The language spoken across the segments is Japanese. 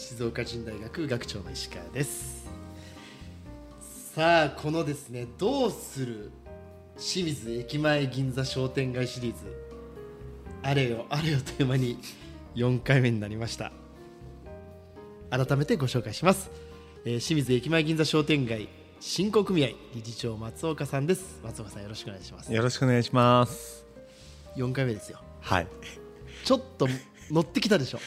静岡人大学学長の石川です。さあこのですねどうする清水駅前銀座商店街シリーズ。あれよあれよテーマに4回目になりました。改めてご紹介します、えー清水駅前銀座商店街振興組合理事長松岡さんです。松岡さんよろしくお願いします。よろしくお願いします。4回目ですよ。はい。ちょっと乗ってきたでしょ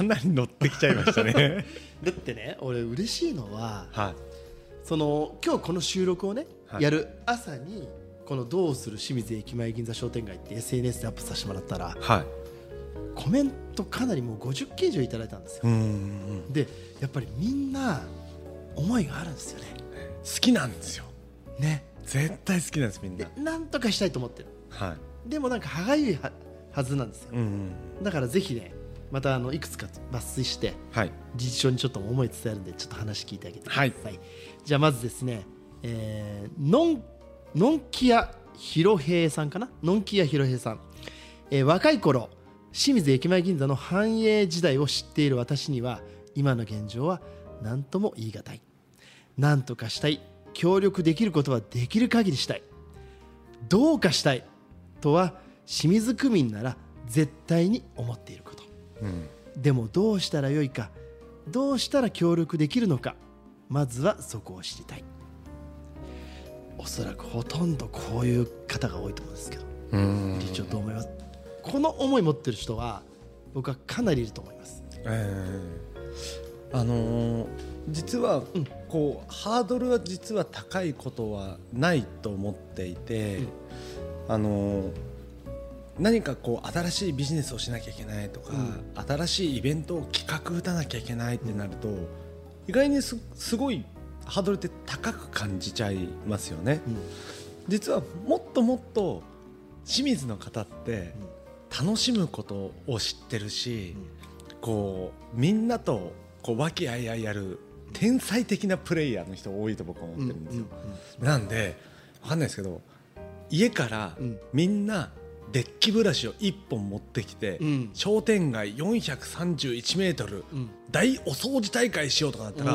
かなり乗ってきちゃいましたね。だってね俺嬉しいのははその今日この収録をね、はいやる朝にこの「どうする清水駅前銀座商店街」って SNS でアップさせてもらったらい。はい。コメントかなりもう50件以上いただいたんですようーん。でやっぱりみんな思いがあるんですよね好きなんですよ。ね絶対好きなんですみんでな。なんとかしたいと思ってるはでもなんか歯がゆいははずなんですよい。うん。だからぜひねまたあのいくつか抜粋してはい。理事長にちょっと思い伝えるんでちょっと話聞いてあげてください、はい。じゃあまずですね、えー、のんのんきやひろへいさんかな？のんきやひろへいさん、えー若い頃清水駅前銀座の繁栄時代を知っている私には今の現状は何とも言い難い。何とかしたい。協力できることはできる限りしたい。どうかしたいとは清水区民なら絶対に思っていること。うん。でもどうしたらよいかどうしたら協力できるのかまずはそこを知りたい。おそらくほとんどこういう方が多いと思うんですけど。うん。理事長どう思います。この思い持ってる人は僕はかなりいると思います。えーあのー実は、うん。こうハードルは実は高いことはないと思っていて、うん。あのー何かこう新しいビジネスをしなきゃいけないとか、新しいイベントを企画打たなきゃいけないってなると、意外にすすごいハードルって高く感じちゃいますよね。実はもっともっと清水の方って楽しむことを知ってるし、こうみんなとこう和気あいあいやる天才的なプレイヤーの人多いと僕は思ってるんですよ。なんでわかんないですけど家からうん。みんなデッキブラシを1本持ってきて、うん。商店街431メートルうん。大お掃除大会しようとかだったら、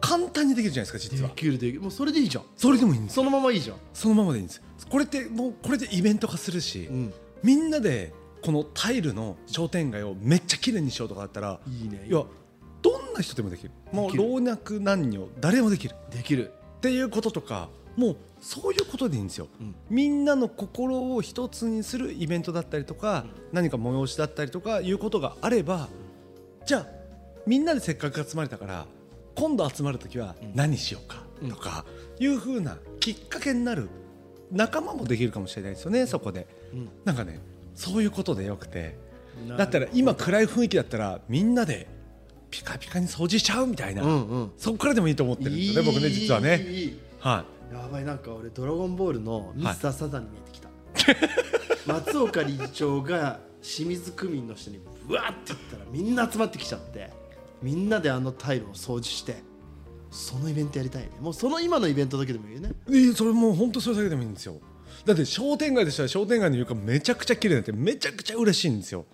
簡単にできるじゃないですか実では。きるできる。もうそれでいいじゃん。それでもいいんです。よそのままいいじゃん、そのままでいいんです。これってもうこれでイベント化するし、うん、みんなでこのタイルの商店街をめっちゃ綺麗にしようとかだったらいいね。いやどんな人でもできる。もう老若男女誰もできる。できる、っていうこととかもうそういうことでいいんですよ。うん。みんなの心を一つにするイベントだったりとか、何か催しだったりとかいうことがあればじゃあみんなでせっかく集まれたから今度集まる時は何しようかとかいうふうなきっかけになる仲間もできるかもしれないですよねそこで。うん。なんかねそういうことでよくて。なだったら今暗い雰囲気だったらみんなでピカピカに掃除しちゃうみたいな、うんうん。そこからでもいいと思ってるんですよね僕ね実はいねはいやばいなんか俺ドラゴンボールのミスターサザンに見えてきた、松岡理事長が清水区民の人にブワーって言ったらみんな集まってきちゃってみんなであのタイルを掃除してそのイベントやりたいね。もうその今のイベントだけでもいいよね。いいそれもう本当それだけでもいいんですよ。だって商店街でしたら商店街の床めちゃくちゃ綺麗になってめちゃくちゃ嬉しいんですよ。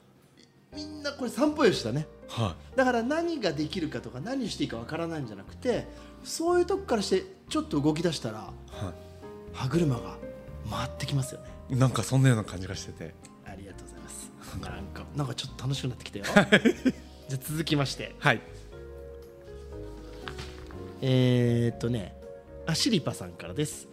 みんなこれ散歩よしだねはだから何ができるかとか何していいかわからないんじゃなくてそういうとこからしてちょっと動き出したらい、は歯車が回ってきますよね。い、なんかそんなような感じがしてて。ありがとうございます。なんか。なんかちょっと楽しくなってきたよ。じゃあ続きまして。はい。えー、っとねアシリパさんからです、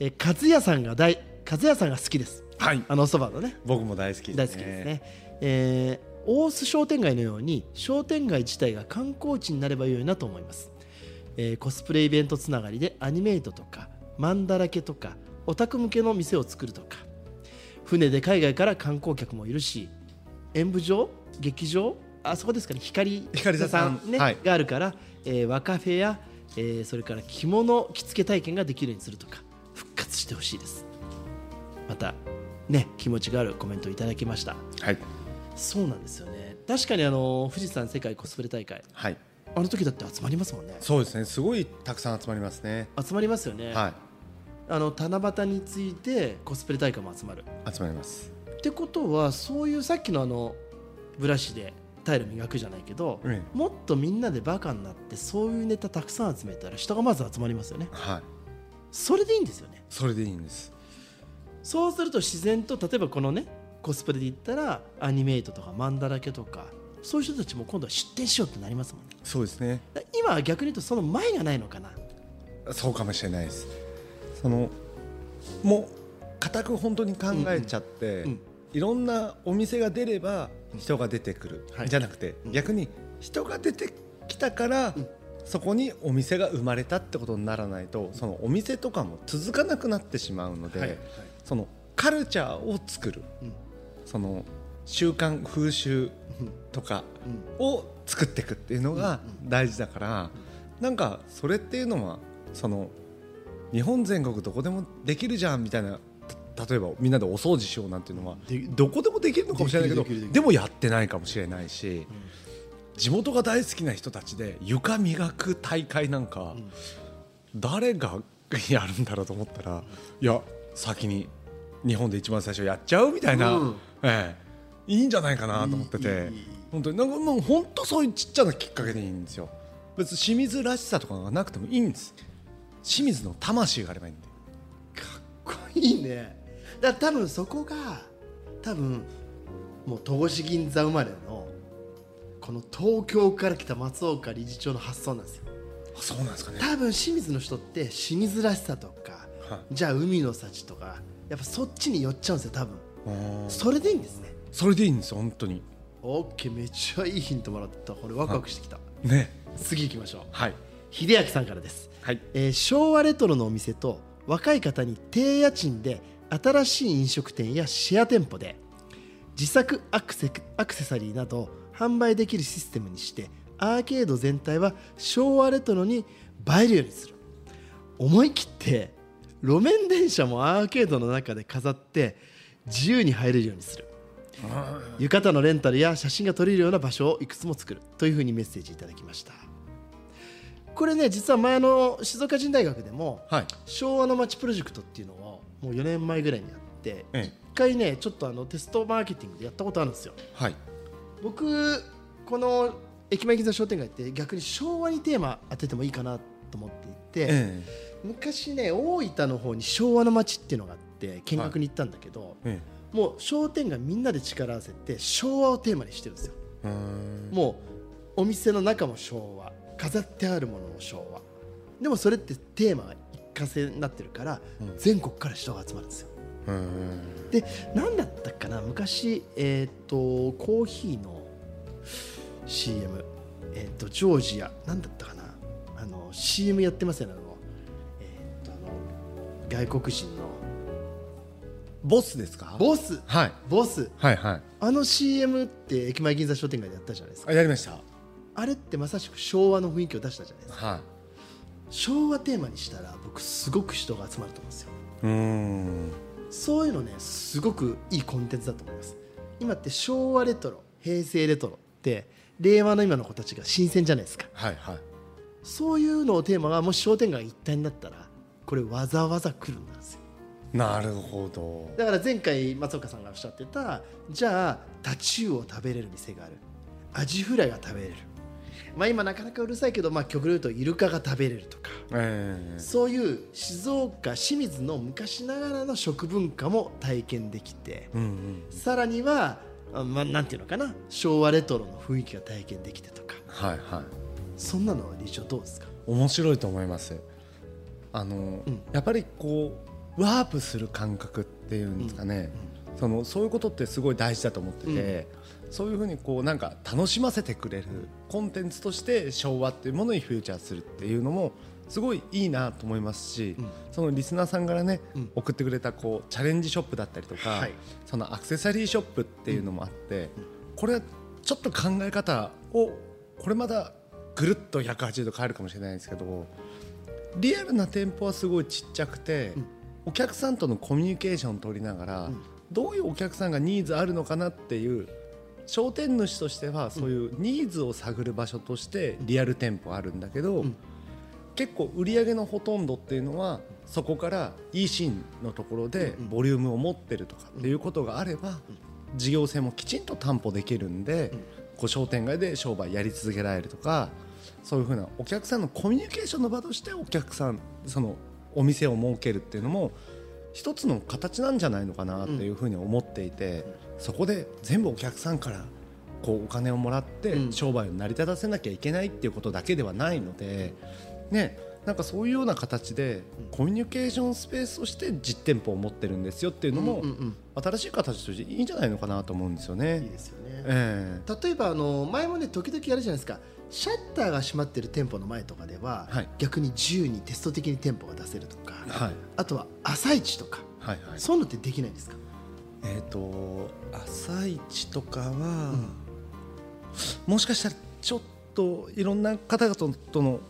えー、和也さんが大和也さんが好きです。はい。あのおそばのね。僕も大好きです、ね、大好きですね、えー大須商店街のように商店街自体が観光地になればよいなと思います、えーコスプレイベントつながりでアニメイトとかマンだらけとかオタク向けの店を作るとか船で海外から観光客もいるし演舞場劇場あそこですかね光光座さん。ね、はい。があるから、えー、和カフェや、えーそれから着物着付け体験ができるようにするとか復活してほしいです。またね気持ちがあるコメントをいただきました。はいそうなんですよね。確かにあの富士山世界コスプレ大会。はい。あの時だって集まりますもんね。そうですね。すごいたくさん集まりますね。集まりますよね、はあの七夕についてコスプレ大会も集まる。い集まります。ってことはそういうさっきのあのブラシでタイル磨くじゃないけど、うん。もっとみんなでバカになってそういうネタたくさん集めたら人がまず集まりますよね。はい。それでいいんですよね。それでいいんです。そうすると自然と例えばこのねコスプレで言ったらアニメイトとかマンダラケとかそういう人たちも今度は出店しようってなりますもんね。そうですね。今は逆に言うとその前がないのかな。そうかもしれないです。そのもう固く本当に考えちゃって、うんいろんなお店が出れば人が出てくる、はい。じゃなくて、うん。逆に人が出てきたから、うん。そこにお店が生まれたってことにならないとそのお店とかも続かなくなってしまうので、はいはい。そのカルチャーを作る。うんその習慣風習とかうん。を作っていくっていうのが大事だから、なんかそれっていうのはその日本全国どこでもできるじゃんみたいなた例えばみんなでお掃除しようなんていうのはでどこでもできるのかもしれないけどでもやってないかもしれないし、地元が大好きな人たちで床磨く大会なんか、誰がやるんだろうと思ったらいや先に日本で一番最初やっちゃうみたいな、うんええ。いいんじゃないかなと思ってて。本当に。なんかもう本当そういうちっちゃなきっかけでいいんですよ。別に清水らしさとかがなくてもいいんです。清水の魂があればいいんで。かっこいいね。だから多分そこが多分もう戸越銀座生まれのこの東京から来た松岡理事長の発想なんですよ。あそうなんですかね。多分清水の人って清水らしさとかはじゃあ海の幸とかやっぱそっちに寄っちゃうんですよ多分。いそれでいいんですね。それでいいんですよ本当に。オッケーめっちゃいいヒントもらった。これワクワクしてきた。ね。次行きましょう。はい。秀明さんからです。はい。えー昭和レトロのお店と若い方に低家賃で新しい飲食店やシェア店舗で自作アクセアクセサリーなど販売できるシステムにしてアーケード全体は昭和レトロに映えるようにする。思い切って路面電車もアーケードの中で飾って自由に入れるようにする。浴衣のレンタルや写真が撮れるような場所をいくつも作るというふうにメッセージいただきました。これね実は前の静岡人大学でもはい。昭和の街プロジェクトっていうのをもう4年前ぐらいにやってえ一回ねちょっとあのテストマーケティングでやったことあるんですよ。はい。僕この駅前銀座商店街って逆に昭和にテーマ当ててもいいかなと思っていて、え昔ね大分の方に昭和の街っていうのがあって見学に行ったんだけど、ええ。もう商店街みんなで力を合わせて昭和をテーマにしてるんですよ。もうお店の中も昭和。飾ってあるものも昭和。でもそれってテーマが一過性になってるから、うん。全国から人が集まるんですよ。で何だったかな？昔えっ、とコーヒーの CM えっ、とジョージア。何だったかな？あの CM やってますよね？あのえっ、とあの外国人のボスですか？ボス。はい。ボス。はいはい。あの CM って駅前銀座商店街でやったじゃないですか。あやりました。あれってまさしく昭和の雰囲気を出したじゃないですか。はい。昭和テーマにしたら僕すごく人が集まると思うんですよ。うーん。そういうのねすごくいいコンテンツだと思います。今って昭和レトロ平成レトロって令和の今の子たちが新鮮じゃないですか。はいはい。そういうのをテーマがもし商店街一体になったらこれわざわざ来るんですよなるほど。だから前回松岡さんがおっしゃってたじゃあタチウオを食べれる店がある。アジフライが食べれる。まあ今なかなかうるさいけど、まあ、極論言うとイルカが食べれるとか。ええ。そういう静岡清水の昔ながらの食文化も体験できて。うんうんさらには、あまあ、なんていうのかな。昭和レトロの雰囲気が体験できてとか。はいはい。そんなのは理事長どうですか？面白いと思います。あの、うん。やっぱりこうワープする感覚っていうんですかね、そのそういうことってすごい大事だと思ってて、そういうふうにこうなんか楽しませてくれるコンテンツとして昭和っていうものにフューチャーするっていうのもすごいいいなと思いますし、うん。そのリスナーさんからね、うん。送ってくれたこうチャレンジショップだったりとか、はいそのアクセサリーショップっていうのもあって、これはちょっと考え方をこれまだぐるっと180度変えるかもしれないんですけどリアルな店舗はすごいちっちゃくて、うん、お客さんとのコミュニケーションを取りながら、うん、どういうお客さんがニーズあるのかなっていう商店主としてはそういうニーズを探る場所としてリアル店舗あるんだけど、うん、結構売り上げのほとんどっていうのはそこから e シーンのところでボリュームを持ってるとかっていうことがあれば事業性もきちんと担保できるんでこう商店街で商売やり続けられるとかそういうふうなお客さんのコミュニケーションの場としてお客さんそのお店を設けるっていうのも一つの形なんじゃないのかなっていうふうに思っていて、そこで全部お客さんからこうお金をもらって商売を成り立たせなきゃいけないっていうことだけではないので、ね、なんかそういうような形でコミュニケーションスペースとして実店舗を持ってるんですよっていうのも新しい形としていいんじゃないのかなと思うんですよね。いいですよね、えー、例えばあの前もね時々やるじゃないですかシャッターが閉まってる店舗の前とかでは、はい、逆に自由にテスト的に店舗が出せるとか、はい、あとは朝市とか、はいはい、そういうのってできないんですか？えっ、ー、と朝市とかは、うん、もしかしたらちょっといろんな方々との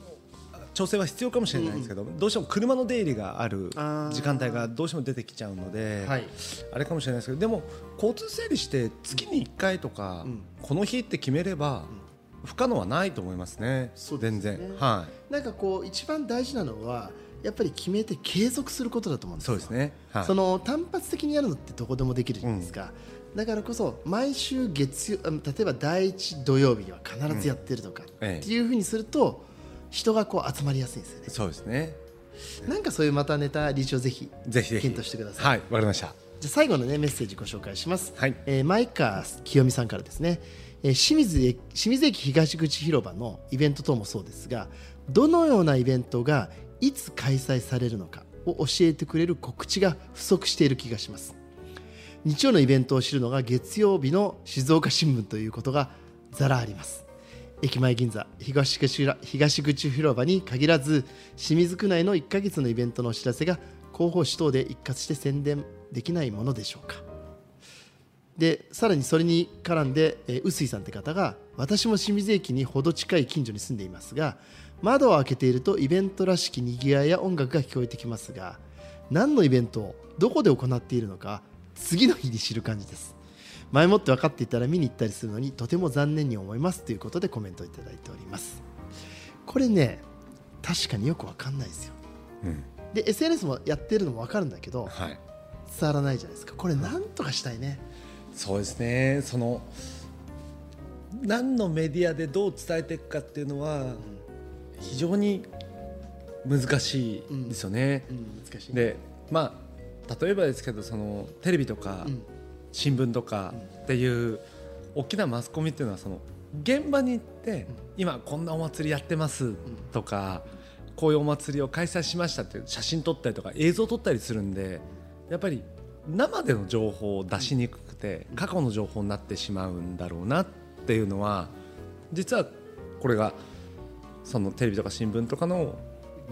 調整は必要かもしれないですけど、うん、どうしても車の出入りがある時間帯がどうしても出てきちゃうので、はい、あれかもしれないですけどでも交通整理して月に1回とか、うん、この日って決めれば、不可能はないと思いますね、すね。全然、はい、なんかこう一番大事なのはやっぱり決めて継続することだと思うんですそうですね、はい、その単発的にやるのってどこでもできるじゃないですか、うん、だからこそ毎週月曜例えば第一土曜日には必ずやってるとか、っていうふうにすると人がこう集まりやすいんですよね。そうですね。なんかそういうまたネタリーチをぜひぜひ。検討してください。はいわかりました。じゃ最後のねメッセージご紹介します、はい。えー、前川清美さんからですね、えー、清水清水駅東口広場のイベント等もそうですがどのようなイベントがいつ開催されるのかを教えてくれる告知が不足している気がします。日曜のイベントを知るのが月曜日の静岡新聞ということがざらあります。駅前銀座東口東口広場に限らず清水区内の1ヶ月のイベントのお知らせが広報誌等で一括して宣伝できないものでしょうか。でさらにそれに絡んで臼井さんって方が私も清水駅にほど近い近所に住んでいますが窓を開けているとイベントらしきにぎわいや音楽が聞こえてきますが何のイベントをどこで行っているのか次の日に知る感じです。前もって分かっていたら見に行ったりするのにとても残念に思いますということでコメントをいただいております。これね確かによく分かんないですよ、うん、で SNS もやってるのも分かるんだけど、はい、伝わらないじゃないですか。これなんとかしたいね、そうですね。その何のメディアでどう伝えていくかっていうのは非常に難しいですよね、うん。うん、難しいでまあ例えばですけどそのテレビとか、新聞とかっていう大きなマスコミっていうのはその現場に行って今こんなお祭りやってますとかこういうお祭りを開催しましたって写真撮ったりとか映像撮ったりするんでやっぱり生での情報を出しにくくて過去の情報になってしまうんだろうなっていうのは実はこれがそのテレビとか新聞とかの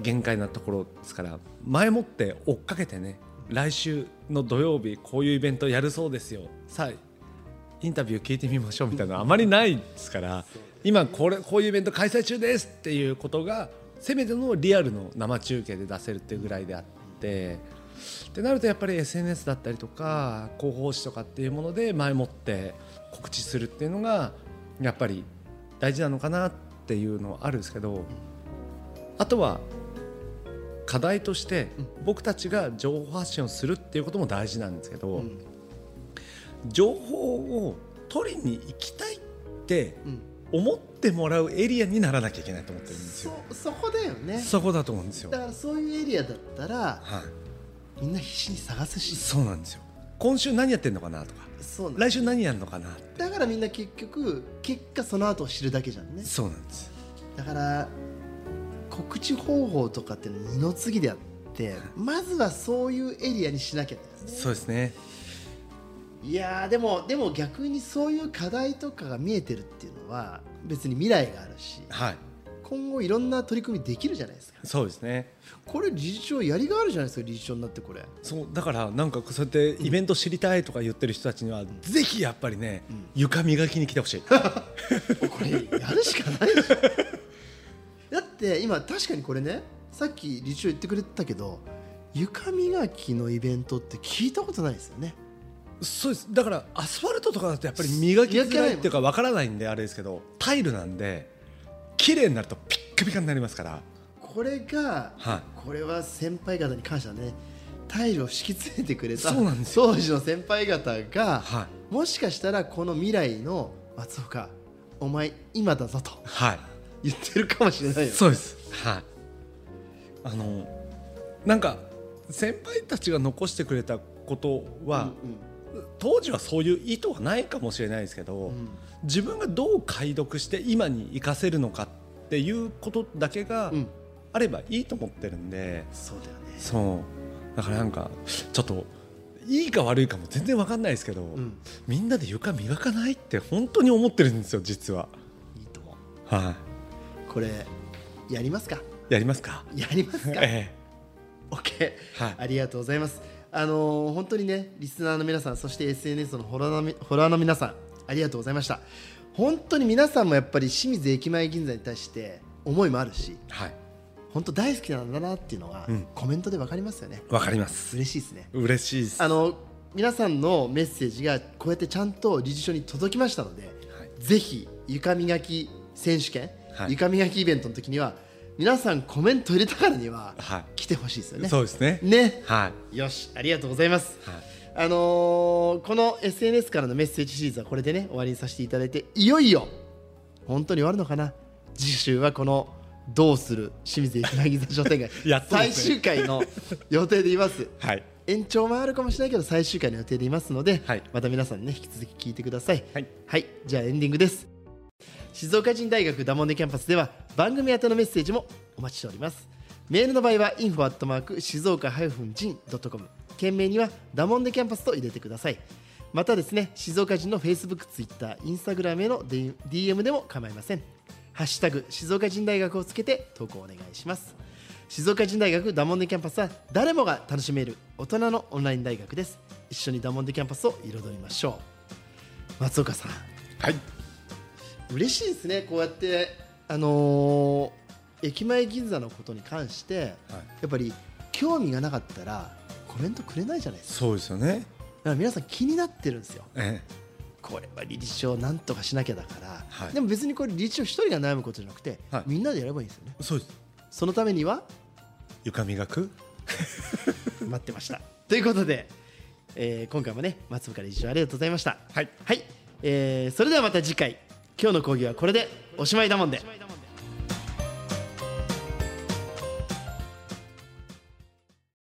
限界なところですから前もって追っかけてね来週の土曜日こういうイベントやるそうですよ。さあインタビュー聞いてみましょうみたいなのあまりないですから今これこういうイベント開催中ですっていうことがせめてのリアルの生中継で出せるっていうぐらいであってってなるとやっぱり SNS だったりとか広報誌とかっていうもので前もって告知するっていうのがやっぱり大事なのかなっていうのはあるんですけどあとは課題として僕たちが情報発信をするっていうことも大事なんですけど、うん、情報を取りに行きたいって思ってもらうエリアにならなきゃいけないと思ってるんですよ。そそこだよね。そこだと思うんですよ。だからそういうエリアだったら、はい、みんな必死に探すし。そうなんですよ。今週何やってんのかなとか。そう来週何やるのかなだからみんな結局結果その後を知るだけじゃんね。そうなんです。だから告知方法とかって二の次であってまずはそういうエリアにしなきゃね。そうですね。いやでもでも逆にそういう課題とかが見えてるっていうのは別に未来があるし、はい、今後いろんな取り組みできるじゃないですか。そうですね。これ理事長やりがあるじゃないですか理事長になってこれ。そうだからなんかそうやってイベント知りたいとか言ってる人たちには、ぜひやっぱりね、床磨きに来てほしい。これやるしかないでしょ。だって今確かにこれねさっき理事長言ってくれてたけど床磨きのイベントって聞いたことないですよね。そうです。だからアスファルトとかだとやっぱり磨きづらいっていうかわからないんであれですけどタイルなんで綺麗になるとピッカピカになりますから。これが、はい。これは先輩方に感謝ね。タイルを敷き詰めてくれた当時の先輩方が、はい。もしかしたらこの未来の松岡お前今だぞとはい。言ってるかもしれないよそうです。はい。あのなんか先輩たちが残してくれたことは、当時はそういう意図はないかもしれないですけど、うん。うん自分がどう解読して今に生かせるのかっていうことだけがうん。あればいいと思ってるんで、そうだよね。そう。だからなんかちょっといいか悪いかも全然わかんないですけど、うん。みんなで床磨かないって本当に思ってるんですよ実は。いいと思はうこれやりますか？い、やりますか？やりますか？え OK はい。ありがとうございます。あのー本当にねリスナーの皆さんそして SNS のフォロワーのみフォロワーの皆さんありがとうございました本当に皆さんもやっぱり清水駅前銀座に対して思いもあるしえはい、本当大好きなんだなっていうのが、うんコメントで分かりますよねわかります。嬉しいですね嬉しいです。あの皆さんのメッセージがこうやってちゃんと理事長に届きましたので、はいぜひ床磨き選手権、はい床磨きイベントの時には皆さんコメント入れたからにははい来てほしいですよね。そうですね。ねはい。よしありがとうございます。はい。あのーこの SNS からのメッセージシリーズはこれでね終わりにさせていただいていよいよ本当に終わるのかな？次週はこの「どうする？清水駅前銀座商店街」最終回の予定でいます。はい。延長もあるかもしれないけど最終回の予定でいますので、はい。また皆さんね引き続き聞いてください。はい。じゃあエンディングです。静岡人大学ダモンデキャンパスでは番組宛てのメッセージもお待ちしております。メールの場合は info 静岡 -jin.com 件名にはダモンデキャンパスと入れてください。またですね静岡人の Facebook、Twitter、Instagram への DM でも構いません。ハッシュタグ静岡人大学をつけて投稿お願いします。静岡人大学ダモンデキャンパスは誰もが楽しめる大人のオンライン大学です。一緒にダモンデキャンパスを彩りましょう。松岡さん。はい。嬉しいですね。こうやってあのー駅前銀座のことに関してはい。やっぱり興味がなかったらコメントくれないじゃないですか。そうですよね。だから皆さん気になってるんですよ。えこれは理事長なんとかしなきゃだから、はい。でも別にこれ理事長一人が悩むことじゃなくて、はい。みんなでやればいいんですよね。え。そうです。そのためには？床磨く？待ってました。ということで、えー今回もね松岡理事長ありがとうございました。はい。はい、えーそれではまた次回。今日の講義はこれでおしまいだもんで